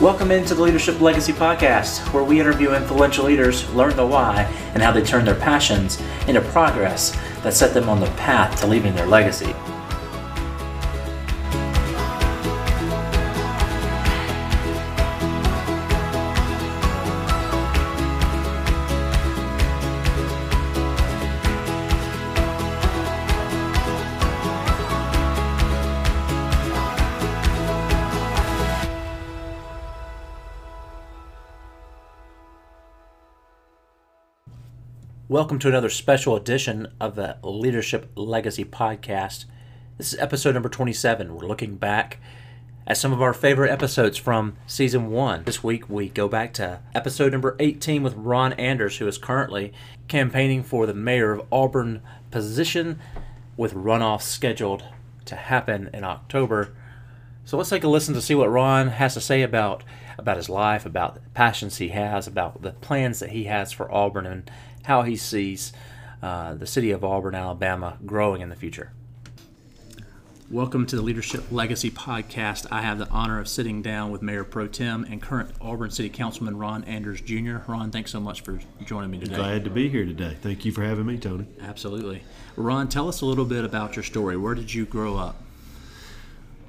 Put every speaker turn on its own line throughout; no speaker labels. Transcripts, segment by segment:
Welcome into the Leadership Legacy Podcast, where we interview influential leaders, learn the why, and how they turn their passions into progress that set them on the path to leaving their legacy. Welcome to another special edition of the Leadership Legacy Podcast. This is episode number 27. We're looking back at some of our favorite episodes from season one. This week we go back to episode number 18 with Ron Anders, who is currently campaigning for the mayor of Auburn position with runoff scheduled to happen in October. So let's take a listen to see what Ron has to say about about his life, about the passions he has, about the plans that he has for Auburn and how he sees uh, the city of Auburn, Alabama growing in the future. Welcome to the Leadership Legacy Podcast. I have the honor of sitting down with Mayor Pro Tem and current Auburn City Councilman Ron Anders Jr. Ron, thanks so much for joining me today.
Glad to be here today. Thank you for having me, Tony.
Absolutely. Ron, tell us a little bit about your story. Where did you grow up?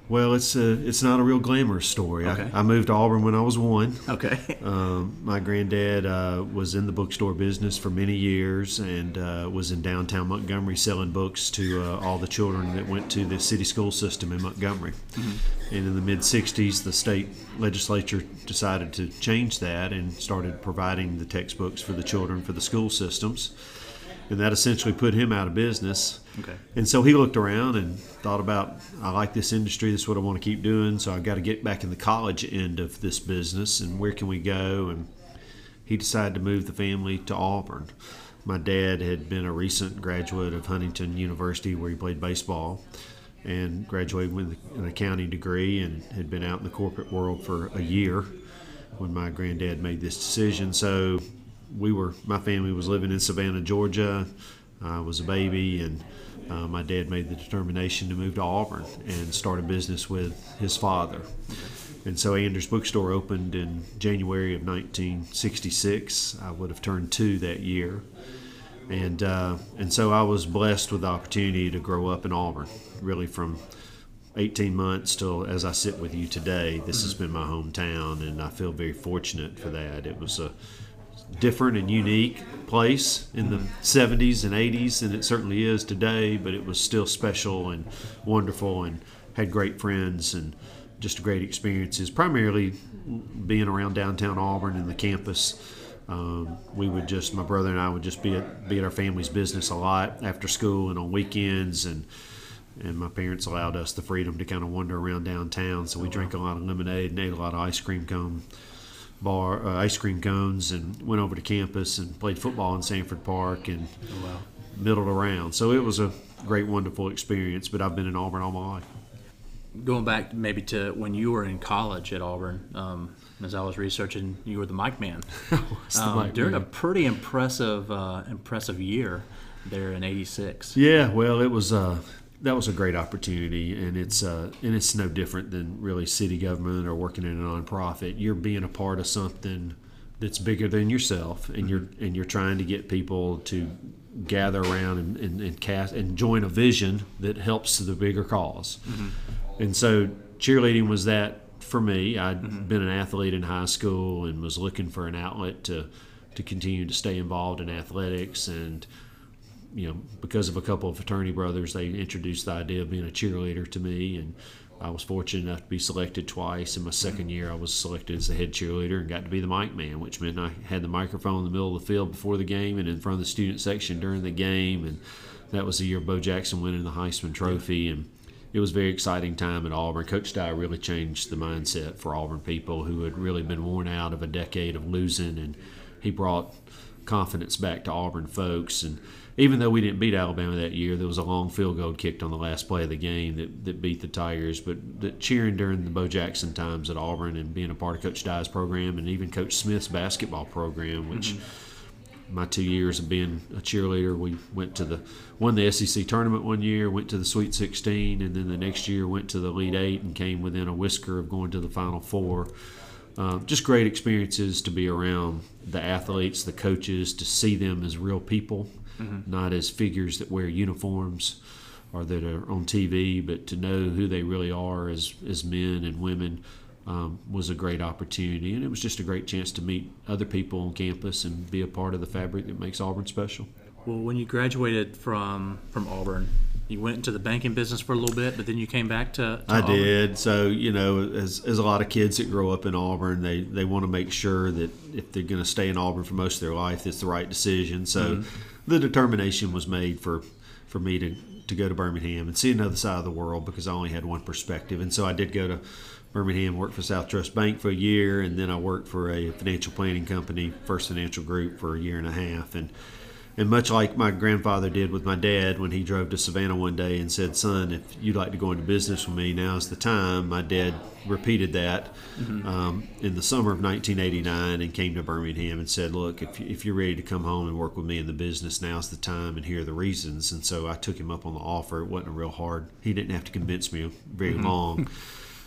Well, it's a, it's not a real glamorous story.
Okay.
I, I moved to Auburn when I was one.
Okay.
Um, my granddad uh, was in the bookstore business for many years and uh, was in downtown Montgomery selling books to uh, all the children that went to the city school system in Montgomery.
Mm-hmm.
And in the mid 60s, the state legislature decided to change that and started providing the textbooks for the children for the school systems. And that essentially put him out of business.
Okay.
And so he looked around and thought about, I like this industry. This is what I want to keep doing. So I've got to get back in the college end of this business. And where can we go? And he decided to move the family to Auburn. My dad had been a recent graduate of Huntington University where he played baseball and graduated with an accounting degree and had been out in the corporate world for a year when my granddad made this decision. So we were, my family was living in Savannah, Georgia. I was a baby, and uh, my dad made the determination to move to Auburn and start a business with his father. And so Anders Bookstore opened in January of 1966. I would have turned two that year. And, uh, and so I was blessed with the opportunity to grow up in Auburn, really from 18 months till as I sit with you today. This has been my hometown, and I feel very fortunate for that. It was a different and unique place in the 70s and 80s than it certainly is today, but it was still special and wonderful and had great friends and just great experiences, primarily being around downtown Auburn and the campus. Um, we would just, my brother and I would just be at, be at our family's business a lot after school and on weekends and and my parents allowed us the freedom to kind of wander around downtown. So we drank a lot of lemonade and ate a lot of ice cream cone bar, uh, ice cream cones, and went over to campus and played football in Samford Park and
wow.
middled around. So it was a great, wonderful experience. But I've been in Auburn all my life.
Going back maybe to when you were in college at Auburn, um, as I was researching, you were the mic man um,
mic
during
man?
a pretty impressive, uh, impressive year there in '86.
Yeah, well, it was uh, that was a great opportunity, and it's uh, and it's no different than really city government or working in a nonprofit. You're being a part of something that's bigger than yourself, and you're mm-hmm. and you're trying to get people to gather around and, and, and cast and join a vision that helps the bigger because mm-hmm. And so cheerleading was that for me. i had mm-hmm. been an athlete in high school and was looking for an outlet to to continue to stay involved in athletics and you know, because of a couple of fraternity brothers, they introduced the idea of being a cheerleader to me, and I was fortunate enough to be selected twice. In my second year, I was selected as the head cheerleader and got to be the mic man, which meant I had the microphone in the middle of the field before the game and in front of the student section during the game. And that was the year Bo Jackson winning the Heisman Trophy, and it was a very exciting time at Auburn. Coach Dye really changed the mindset for Auburn people who had really been worn out of a decade of losing, and he brought confidence back to Auburn folks. And even though we didn't beat Alabama that year, there was a long field goal kicked on the last play of the game that, that beat the Tigers. But the, cheering during the Bo Jackson times at Auburn and being a part of Coach Dye's program and even Coach Smith's basketball program, which my two years of being a cheerleader, we went to the won the SEC tournament one year, went to the Sweet 16, and then the next year went to the Elite Eight and came within a whisker of going to the Final Four. um, just great experiences to be around the athletes, the coaches, to see them as real people, mm-hmm. not as figures that wear uniforms or that are on TV, but to know who they really are as, as men and women um, was a great opportunity. And it was just a great chance to meet other people on campus and be a part of the fabric that makes Auburn special.
Well, when you graduated from, from Auburn, you went into the banking business for a little bit, but then you came back to. to
I
Auburn.
did. So you know, as, as a lot of kids that grow up in Auburn, they they want to make sure that if they're going to stay in Auburn for most of their life, it's the right decision. So mm-hmm. The determination was made for for me to to go to Birmingham and see another side of the world because I only had one perspective, and so I did go to. Birmingham worked for South Trust Bank for a year, and then I worked for a financial planning company, First Financial Group, for a year and a half. And and much like my grandfather did with my dad when he drove to Savannah one day and said, Son, if you'd like to go into business with me, now's the time. My dad repeated that mm-hmm. um, in the summer of 1989 and came to Birmingham and said, Look, if, if you're ready to come home and work with me in the business, now's the time and here are the reasons. And so I took him up on the offer. It wasn't a real hard. He didn't have to convince me very mm-hmm. long.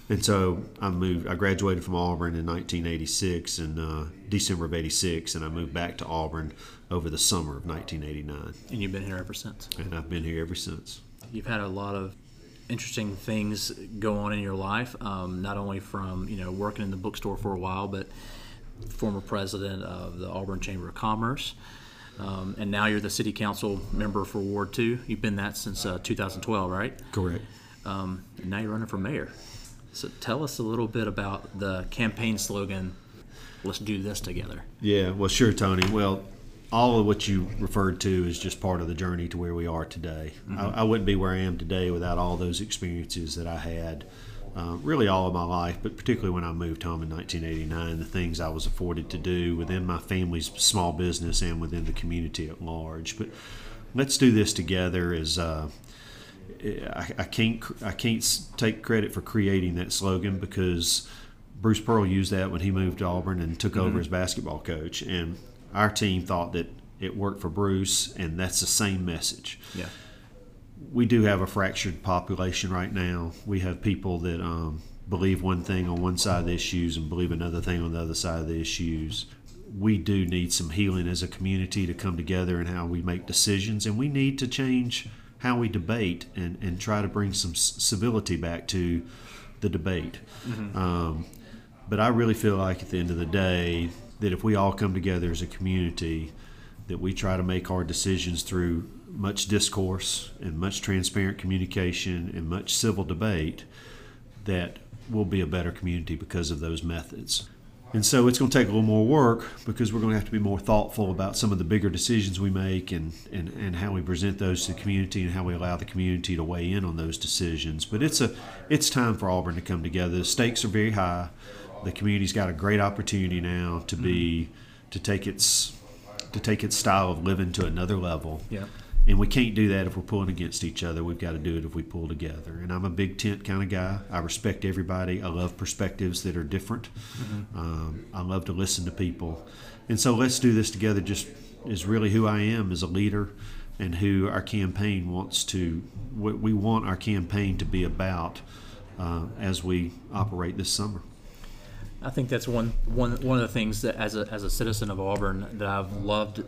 And so I moved. I graduated from Auburn in 1986 in uh, December of '86, and I moved back to Auburn over the summer of 1989.
And you've been here ever since.
And I've been here ever since.
You've had a lot of interesting things go on in your life, um, not only from you know working in the bookstore for a while, but former president of the Auburn Chamber of Commerce. Um, and now you're the city council member for Ward 2. You've been that since uh, 2012, right?
Correct.
Um, now you're running for mayor. So tell us a little bit about the campaign slogan, let's do this together.
Yeah, well, sure, Tony. Well, all of what you referred to is just part of the journey to where we are today. Mm-hmm. I, I, wouldn't be where I am today without all those experiences that I had, uh, really all of my life, but particularly when I moved home in 1989, the things I was afforded to do within my family's small business and within the community at large. But let's do this together as uh, I, I, can't I can't take credit for creating that slogan because Bruce Pearl used that when he moved to Auburn and took mm-hmm. over as basketball coach, and our team thought that it worked for Bruce, and that's the same message.
Yeah.
We do have a fractured population right now. We have people that um, believe one thing on one side of the issues and believe another thing on the other side of the issues. We do need some healing as a community to come together and how we make decisions, and we need to change how we debate and, and try to bring some civility back to the debate. Mm-hmm. Um, but I really feel like at the end of the day that if we all come together as a community, that we try to make our decisions through much discourse and much transparent communication and much civil debate, that we'll be a better community because of those methods. And so it's going to take a little more work because we're going to have to be more thoughtful about some of the bigger decisions we make and, and, and how we present those to the community and how we allow the community to weigh in on those decisions. But it's a it's time for Auburn to come together. The stakes are very high. The community's got a great opportunity now to be to take its to take its style of living to another level.
Yeah.
And we can't do that if we're pulling against each other. We've got to do it if we pull together. And I'm a big tent kind of guy. I respect everybody. I love perspectives that are different. Mm-hmm. Um, I love to listen to people. And so let's do this together just is really who I am as a leader and who our campaign wants to, what we want our campaign to be about uh, as we operate this summer.
I think that's one, one, one of the things that as a, as a citizen of Auburn that I've loved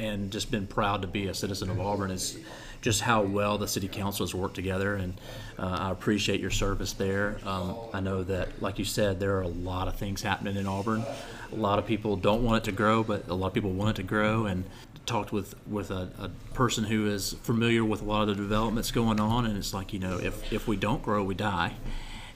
and just been proud to be a citizen of Auburn is just how well the city council has worked together, and uh, I appreciate your service there. Um, I know that, like you said, there are a lot of things happening in Auburn. A lot of people don't want it to grow, but a lot of people want it to grow. And talked with with a, a person who is familiar with a lot of the developments going on, and it's like you know, if if we don't grow, we die.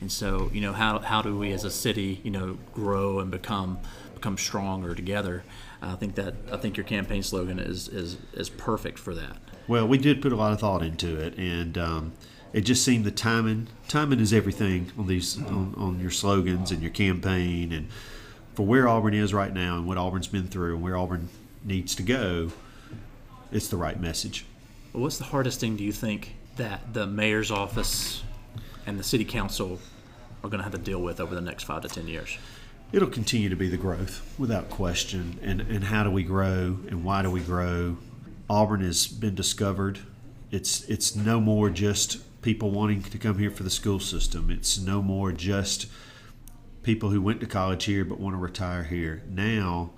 And so, you know, how, how do we as a city, you know, grow and become become stronger together? I think that I think your campaign slogan is is is perfect for that.
Well, we did put a lot of thought into it, and um, it just seemed the timing timing is everything on these on, on, your slogans and your campaign, and for where Auburn is right now and what Auburn's been through and where Auburn needs to go, it's the right message.
Well, what's the hardest thing do you think that the mayor's office and the city council are going to have to deal with over the next five to ten years?
It'll continue to be the growth without question. And, and how do we grow and why do we grow? Auburn has been discovered. It's, it's no more just people wanting to come here for the school system. It's no more just people who went to college here but want to retire here. Now,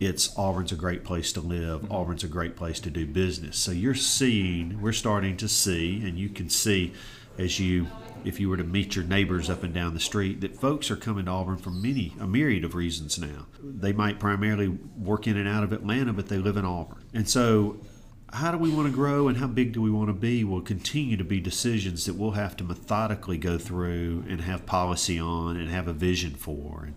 it's Auburn's a great place to live. Mm-hmm. Auburn's a great place to do business. So you're seeing, we're starting to see, and you can see as you, if you were to meet your neighbors up and down the street, that folks are coming to Auburn for many, a myriad of reasons now. They might primarily work in and out of Atlanta, but they live in Auburn. And so how do we want to grow and how big do we want to be will continue to be decisions that we'll have to methodically go through and have policy on and have a vision for. And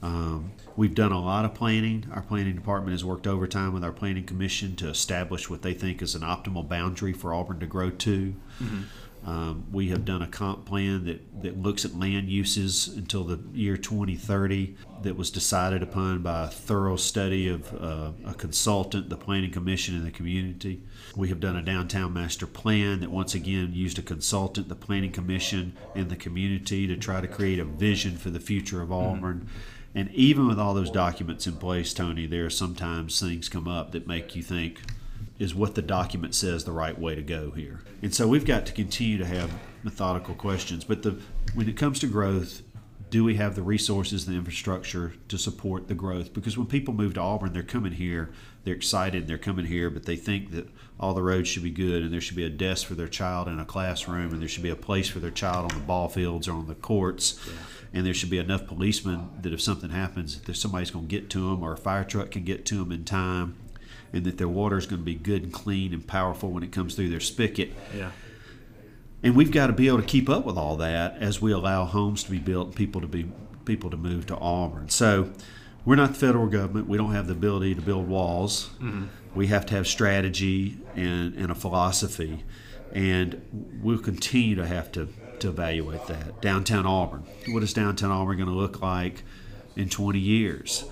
um, we've done a lot of planning. Our planning department has worked overtime with our planning commission to establish what they think is an optimal boundary for Auburn to grow to. Mm-hmm. Um, we have done a comp plan that, that looks at land uses until the year 2030 that was decided upon by a thorough study of uh, a consultant, the Planning Commission, and the community. We have done a downtown master plan that once again used a consultant, the Planning Commission, and the community to try to create a vision for the future of mm-hmm. Auburn. Mm-hmm. And even with all those documents in place, Tony, there are sometimes things come up that make you think, is what the document says the right way to go here. And so we've got to continue to have methodical questions. But the when it comes to growth, do we have the resources, the infrastructure to support the growth? Because when people move to Auburn, they're coming here, they're excited, they're coming here, but they think that all the roads should be good and there should be a desk for their child in a classroom and there should be a place for their child on the ball fields or on the courts. Yeah. And there should be enough policemen that if something happens, that somebody's going to get to them or a fire truck can get to them in time and that their water is going to be good and clean and powerful when it comes through their spigot.
Yeah.
And we've got to be able to keep up with all that as we allow homes to be built and people to be people to move to Auburn. So we're not the federal government. We don't have the ability to build walls. Mm-hmm. We have to have strategy and, and a philosophy. And we'll continue to have to, to evaluate that. Downtown Auburn. What is downtown Auburn going to look like in 20 years?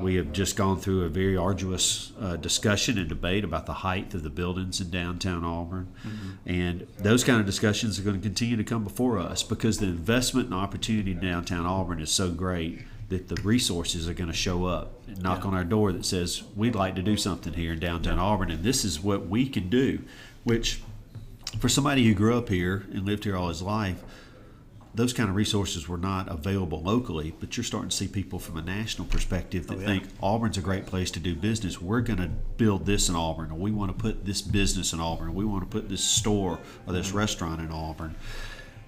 We have just gone through a very arduous uh, discussion and debate about the height of the buildings in downtown Auburn. Mm-hmm. And those kind of discussions are going to continue to come before us because the investment and opportunity in downtown Auburn is so great that the resources are going to show up and knock yeah. on our door that says, We'd like to do something here in downtown yeah. Auburn, and this is what we can do. Which, for somebody who grew up here and lived here all his life, those kind of resources were not available locally, but you're starting to see people from a national perspective that oh, yeah. think Auburn's a great place to do business. We're going to build this in Auburn, or we want to put this business in Auburn, or we want to put this store or this mm-hmm. restaurant in Auburn.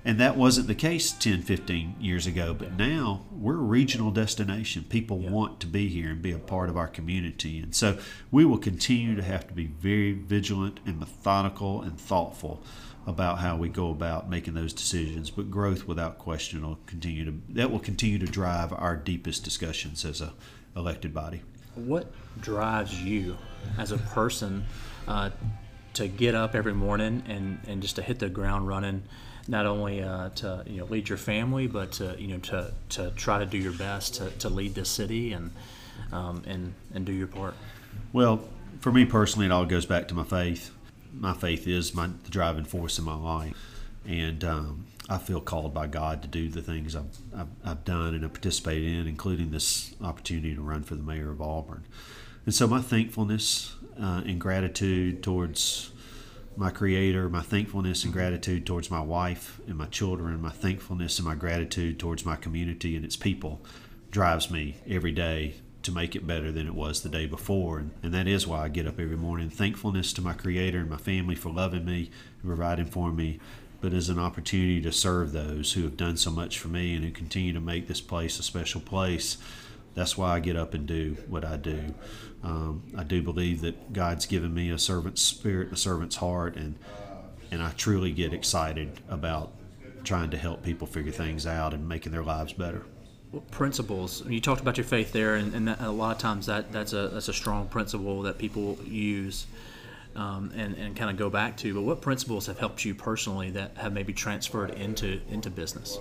And that wasn't the case 10, 15 years ago, but now we're a regional destination. People yeah. want to be here and be a part of our community. And so we will continue to have to be very vigilant and methodical and thoughtful about how we go about making those decisions. But growth, without question, will continue to that will continue to drive our deepest discussions as a elected body.
What drives you as a person uh, to get up every morning and, and just to hit the ground running? Not only uh, to you know lead your family, but to you know to, to try to do your best to, to lead this city and um, and and do your part.
Well, for me personally, it all goes back to my faith my faith is my the driving force in my life, and um, I feel called by God to do the things I've, I've, I've done and have participated in, including this opportunity to run for the mayor of Auburn. And so my thankfulness uh, and gratitude towards my Creator, my thankfulness and gratitude towards my wife and my children, my thankfulness and my gratitude towards my community and its people drives me every day to make it better than it was the day before. And, and that is why I get up every morning. Thankfulness to my Creator and my family for loving me and providing for me, but as an opportunity to serve those who have done so much for me and who continue to make this place a special place. That's why I get up and do what I do. Um, I do believe that God's given me a servant's spirit, a servant's heart, and and I truly get excited about trying to help people figure things out and making their lives better
principles. You talked about your faith there and, and that, a lot of times that that's a that's a strong principle that people use um, and, and kind of go back to. But what principles have helped you personally that have maybe transferred into into business?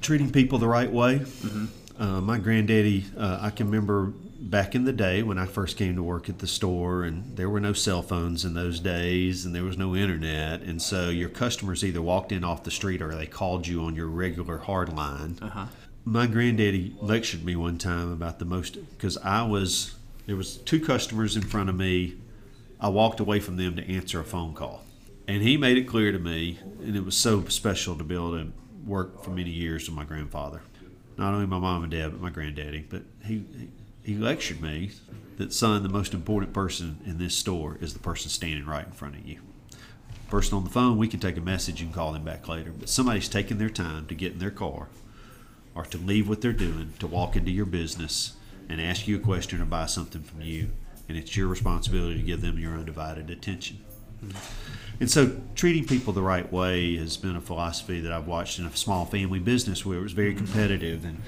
Treating people the right way. Mm-hmm. uh, my granddaddy uh, i can remember back in the day when i first came to work at the store and there were no cell phones in those days and there was no internet and so your customers either walked in off the street or they called you on your regular hard line. Uh-huh my granddaddy lectured me one time about the most because I was there was two customers in front of me. I walked away from them to answer a phone call, and he made it clear to me, and it was so special to be able to work for many years with my grandfather. not only my mom and dad, but my granddaddy. But he he lectured me that son, the most important person in this store is the person standing right in front of you. Person on the phone, we can take a message and call them back later. But somebody's taking their time to get in their car or to leave what they're doing to walk into your business and ask you a question or buy something from you, and it's your responsibility to give them your undivided attention. And so, treating people the right way has been a philosophy that I've watched in a small family business where it was very competitive, and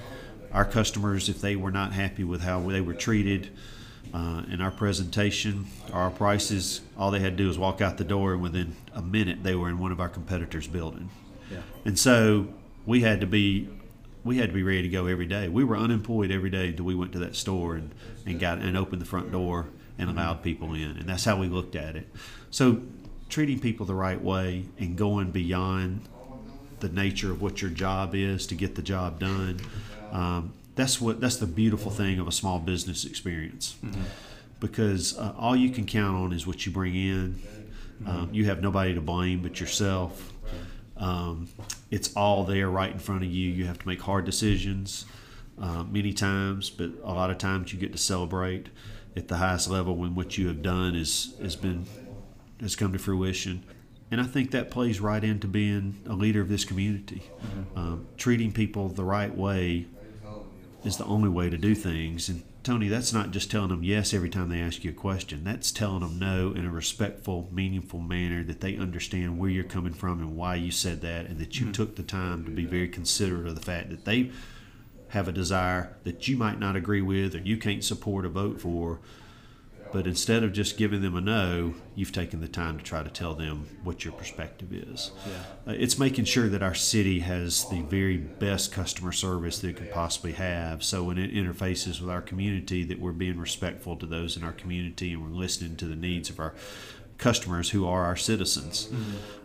our customers, if they were not happy with how they were treated uh, in our presentation or our prices, all they had to do was walk out the door, and within a minute, they were in one of our competitors' building.
Yeah.
And so, we had to be we had to be ready to go every day. We were unemployed every day until we went to that store and, and got and opened the front door and allowed people in. And that's how we looked at it. So treating people the right way and going beyond the nature of what your job is to get the job done. Um, that's what that's the beautiful thing of a small business experience, because uh, all you can count on is what you bring in. Um, you have nobody to blame but yourself. Um, it's all there right in front of you. You have to make hard decisions uh, many times, but a lot of times you get to celebrate at the highest level when what you have done is has been has come to fruition. And I think that plays right into being a leader of this community. Um, treating people the right way is the only way to do things. And Tony, that's not just telling them yes every time they ask you a question. That's telling them no in a respectful, meaningful manner that they understand where you're coming from and why you said that, and that you mm-hmm. took the time to be very considerate of the fact that they have a desire that you might not agree with or you can't support or vote for. But instead of just giving them a no, you've taken the time to try to tell them what your perspective is.
Yeah.
Uh, it's making sure that our city has the very best customer service that it could possibly have. So when it interfaces with our community, that we're being respectful to those in our community and we're listening to the needs of our customers who are our citizens.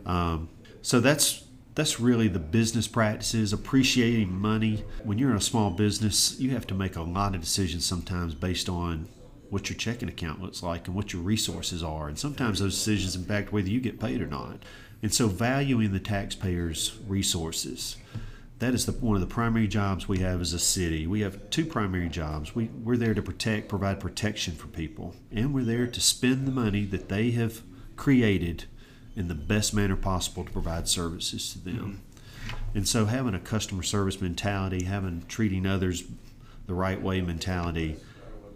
Um, so that's that's really the business practices appreciating money when you're in a small business you have to make a lot of decisions sometimes based on what your checking account looks like and what your resources are and sometimes those decisions impact whether you get paid or not and so valuing the taxpayers resources that is the, one of the primary jobs we have as a city. We have two primary jobs. We, we're there to protect, provide protection for people, and we're there to spend the money that they have created in the best manner possible to provide services to them. And so, having a customer service mentality, having treating others the right way mentality,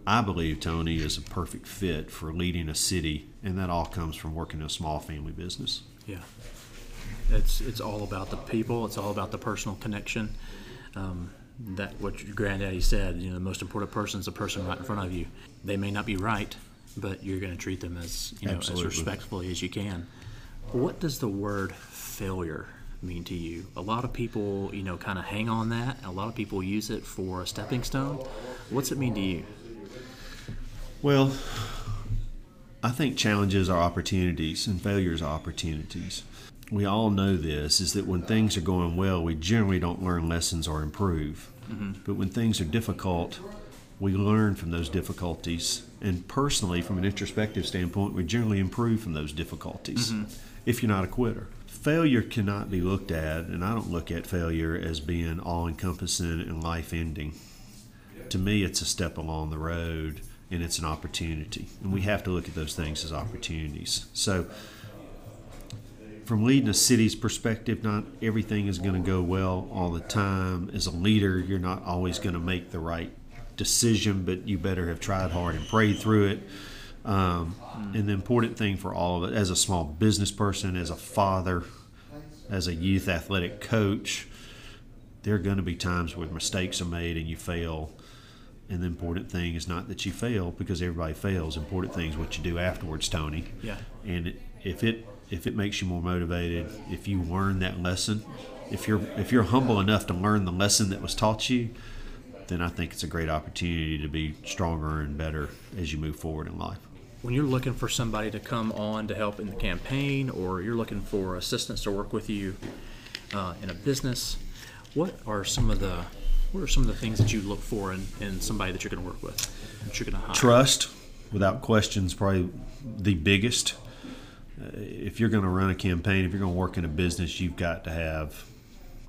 I believe Tony is a perfect fit for leading a city, and that all comes from working in a small family business.
Yeah. It's it's all about the people. It's all about the personal connection. Um, that what your granddaddy said. You know, the most important person is the person right in front of you. They may not be right, but you're going to treat them as you know
Absolutely.
as respectfully as you can. What does the word failure mean to you? A lot of people, you know, kind of hang on that. A lot of people use it for a stepping stone. What's it mean to you?
Well, I think challenges are opportunities and failures are opportunities. We all know this is that when things are going well, we generally don't learn lessons or improve. Mm-hmm. But when things are difficult, we learn from those difficulties. And personally, from an introspective standpoint, we generally improve from those difficulties mm-hmm. if you're not a quitter. Failure cannot be looked at, and I don't look at failure as being all encompassing and life ending to me, it's a step along the road and it's an opportunity. And we have to look at those things as opportunities. So, from leading a city's perspective, not everything is going to go well all the time. As a leader, you're not always going to make the right decision, but you better have tried hard and prayed through it. Um, and the important thing for all of it, as a small business person, as a father, as a youth athletic coach, there are going to be times where mistakes are made and you fail. And the important thing is not that you fail because everybody fails. Important thing is what you do afterwards, Tony.
Yeah.
And if it if it makes you more motivated, if you learn that lesson, if you're if you're humble enough to learn the lesson that was taught you, then I think it's a great opportunity to be stronger and better as you move forward in life.
when you're looking for somebody to come on to help in the campaign or you're looking for assistance to work with you uh, in a business what are some of the what are some of the things that you look for in, in somebody that you're going to work with that you're going to hire
Trust, without question, is probably the biggest. Uh, if you're going to run a campaign, if you're going to work in a business, you've got to have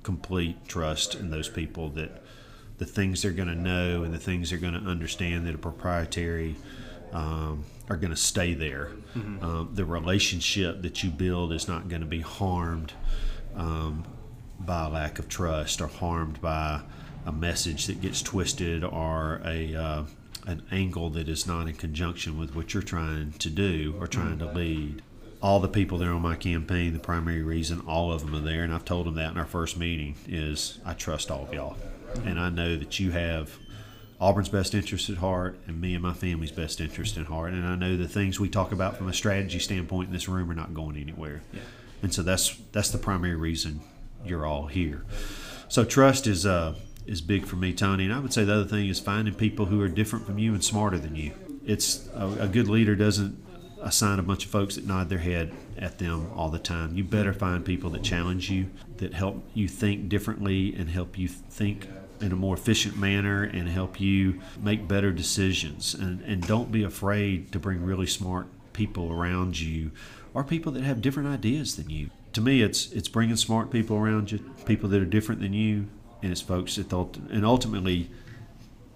complete trust in those people that the things they're going to know and the things they're going to understand that are proprietary um, are going to stay there. Mm-hmm. Um, the relationship that you build is not going to be harmed um, by a lack of trust or harmed by a message that gets twisted or a uh, an angle that is not in conjunction with what you're trying to do or trying to lead. All the people there on my campaign, the primary reason all of them are there, and I've told them that in our first meeting, is I trust all of y'all. And I know that you have Auburn's best interest at heart and me and my family's best interest at heart. And I know the things we talk about from a strategy standpoint in this room are not going anywhere. Yeah. And so that's that's the primary reason you're all here. So trust is uh, is big for me, Tony. And I would say the other thing is finding people who are different from you and smarter than you. It's a, a good leader doesn't assign a bunch of folks that nod their head at them all the time. You better find people that challenge you, that help you think differently and help you think in a more efficient manner and help you make better decisions. And, and don't be afraid to bring really smart people around you or people that have different ideas than you. To me, it's it's bringing smart people around you, people that are different than you, and it's folks thought, and ultimately,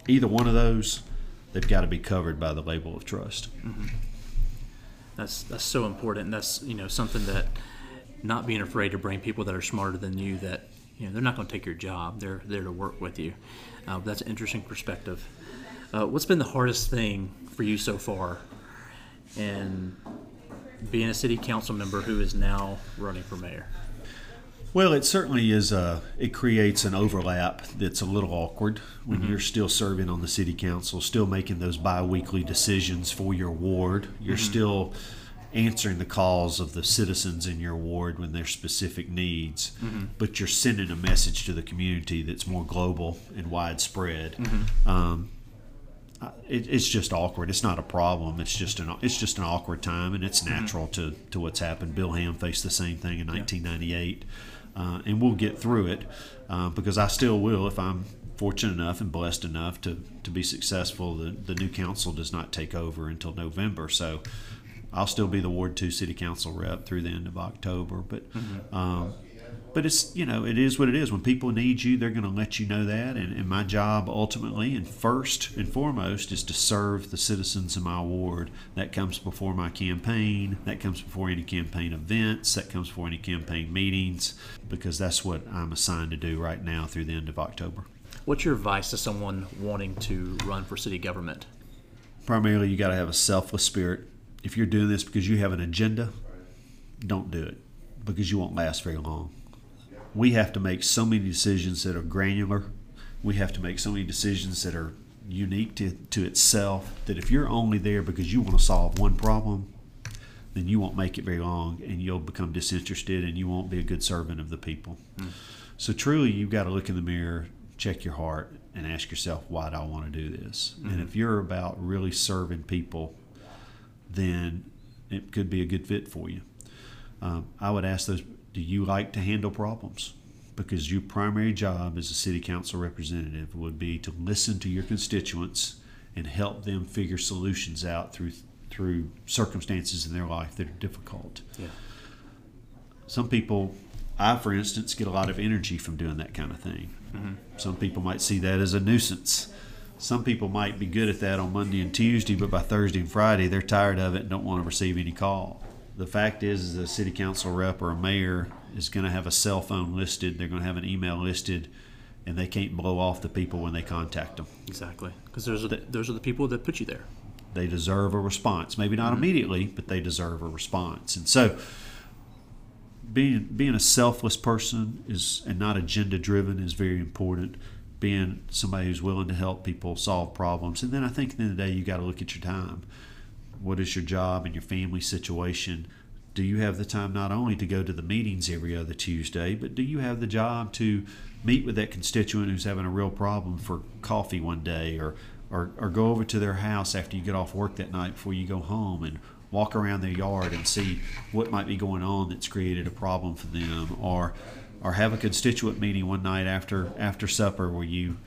either one of those, they've got to be covered by the label of trust.
Mm-hmm. That's that's so important. That's you know something that not being afraid to bring people that are smarter than you that you know, they're not going to take your job. They're there to work with you. Uh, that's an interesting perspective. Uh, what's been the hardest thing for you so far in being a city council member who is now running for mayor?
Well, it certainly is. A, uh, it creates an overlap that's a little awkward when mm-hmm. you're still serving on the city council, still making those biweekly decisions for your ward. You're mm-hmm. still answering the calls of the citizens in your ward when their specific needs, mm-hmm. but you're sending a message to the community that's more global and widespread. Mm-hmm. Um, it, it's just awkward. It's not a problem. It's just an it's just an awkward time, and it's mm-hmm. natural to to what's happened. Bill Ham faced the same thing in 1998, yeah. Uh, and we'll get through it uh, because I still will if I'm fortunate enough and blessed enough to, to be successful. The, the new council does not take over until November, so I'll still be the Ward Two City Council rep through the end of October. But mm-hmm. um, but it's you know it is what it is. When people need you, they're going to let you know that. And, and, my job ultimately and first and foremost is to serve the citizens in my ward. That comes before my campaign. That comes before any campaign events. That comes before any campaign meetings because that's what I'm assigned to do right now through the end of October.
What's your advice to someone wanting to run for city government?
Primarily, you got to have a selfless spirit if you're doing this because you have an agenda, don't do it because you won't last very long. We have to make so many decisions that are granular. We have to make so many decisions that are unique to, to itself that if you're only there because you want to solve one problem, then you won't make it very long and you'll become disinterested and you won't be a good servant of the people. Mm. So, truly, you've got to look in the mirror, check your heart, and ask yourself, why do I want to do this? Mm-hmm. And if you're about really serving people then it could be a good fit for you. Um, I would ask those do you like to handle problems? Because your primary job as a city council representative would be to listen to your constituents and help them figure solutions out through through circumstances in their life that are difficult. Yeah. Some people, I for instance, get a lot of energy from doing that kind of thing. Mm-hmm. Some people might see that as a nuisance some people might be good at that on Monday and Tuesday, but by Thursday and Friday, they're tired of it and don't want to receive any call. The fact is, is a city council rep or a mayor is going to have a cell phone listed, they're going to have an email listed, and they can't blow off the people when they contact them.
Exactly, because those are the, those are the people that put you there.
They deserve a response. Maybe not mm-hmm. immediately, but they deserve a response. And so, being being a selfless person is and not agenda driven is very important being somebody who's willing to help people solve problems. And then I think at the end of the day, you got to look at your time. What is your job and your family situation? Do you have the time not only to go to the meetings every other Tuesday, but do you have the job to meet with that constituent who's having a real problem for coffee one day or, or, or go over to their house after you get off work that night before you go home and walk around their yard and see what might be going on that's created a problem for them or or have a constituent meeting one night after after supper where you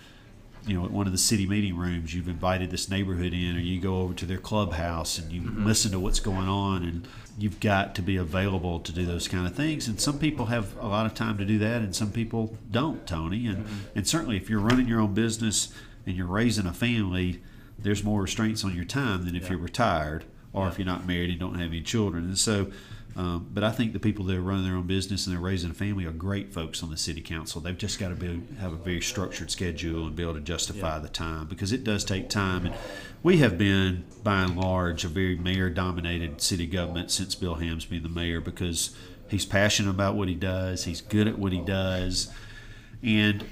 you know, at one of the city meeting rooms, you've invited this neighborhood in, or you go over to their clubhouse and you
Mm-hmm.
listen to what's going on, and you've got to be available to do those kind of things. And some people have a lot of time to do that, and some people don't, Tony. And
Mm-hmm.
and certainly, if you're running your own business and you're raising a family, there's more restraints on your time than if you're retired or if you're not married and don't have any children. And so. Um, but I think the people that are running their own business and they're raising a family are great folks on the city council. They've just got to be have a very structured schedule and be able to justify the time because it does take time. And we have been, by and large, a very mayor-dominated city government since Bill Hams being the mayor because he's passionate about what he does. He's good at what he does, and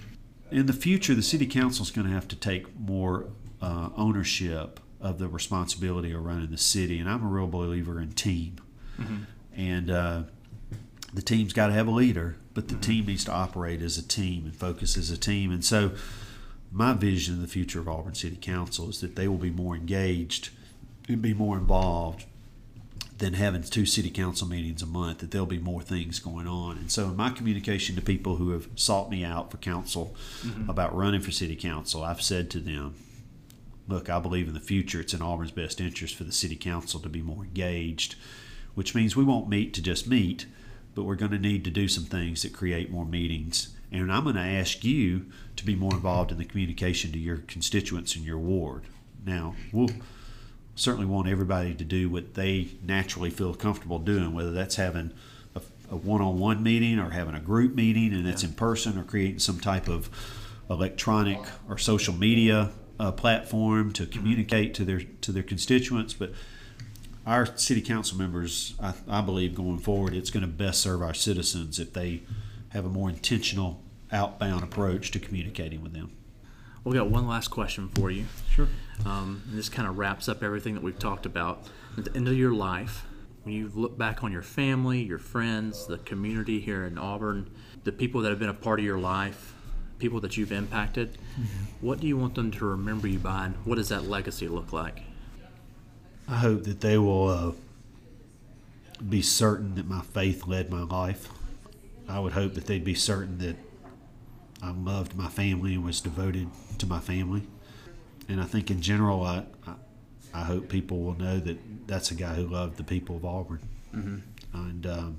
in the future, the city council is going to have to take more uh, ownership of the responsibility of running the city. And I'm a real believer in team mm-hmm. and uh, the team's got to have a leader, but the mm-hmm. team needs to operate as a team and focus as a team. And so, my vision of the future of Auburn City Council is that they will be more engaged and be more involved than having two city council meetings a month. That there'll be more things going on. And so, in my communication to people who have sought me out for council mm-hmm. about running for city council, I've said to them, look, I believe in the future it's in Auburn's best interest for the city council to be more engaged, which means we won't meet to just meet, but we're going to need to do some things that create more meetings. And I'm going to ask you to be more involved in the communication to your constituents in your ward. Now, we'll certainly want everybody to do what they naturally feel comfortable doing, whether that's having a, a one-on-one meeting or having a group meeting and it's in person or creating some type of electronic or social media uh, platform to communicate to their to their constituents. But our city council members, I, I believe, going forward, it's going to best serve our citizens if they have a more intentional outbound approach to communicating with them.
We got one last question for you.
Sure.
Um, and this kind of wraps up everything that we've talked about. At the end of your life, when you look back on your family, your friends, the community here in Auburn, the people that have been a part of your life, people that you've impacted, what do you want them to remember you by, and what does that legacy look like?
I hope that they will uh, be certain that my faith led my life. I would hope that they'd be certain that I loved my family and was devoted to my family. And I think in general, I, I, I hope people will know that that's a guy who loved the people of Auburn. Mm-hmm. And um,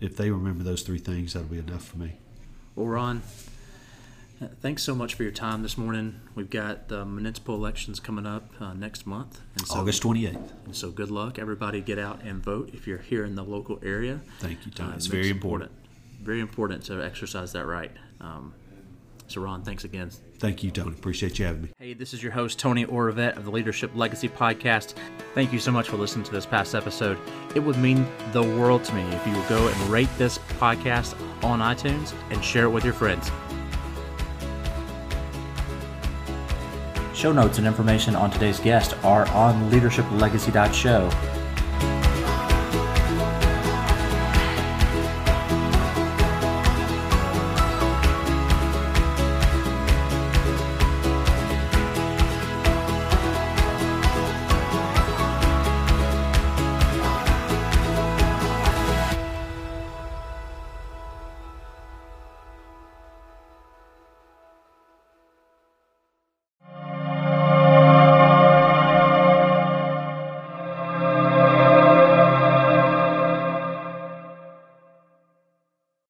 if they remember those three things, that'll be enough for me.
Well, Ron, thanks so much for your time this morning. We've got the municipal elections coming up uh, next month, and so
August 28th.
and so good luck. Everybody, get out and vote if you're here in the local area.
Thank you, Tom.
Uh,
it's very
makes
important.
Very important to exercise that right. Um, so, Ron, thanks again.
Thank you, Tony. Appreciate you having me.
Hey, this is your host, Tony Oravet of the Leadership Legacy Podcast. Thank you so much for listening to this past episode. It would mean the world to me if you would go and rate this podcast on iTunes and share it with your friends. Show notes and information on today's guest are on leadershiplegacy.show.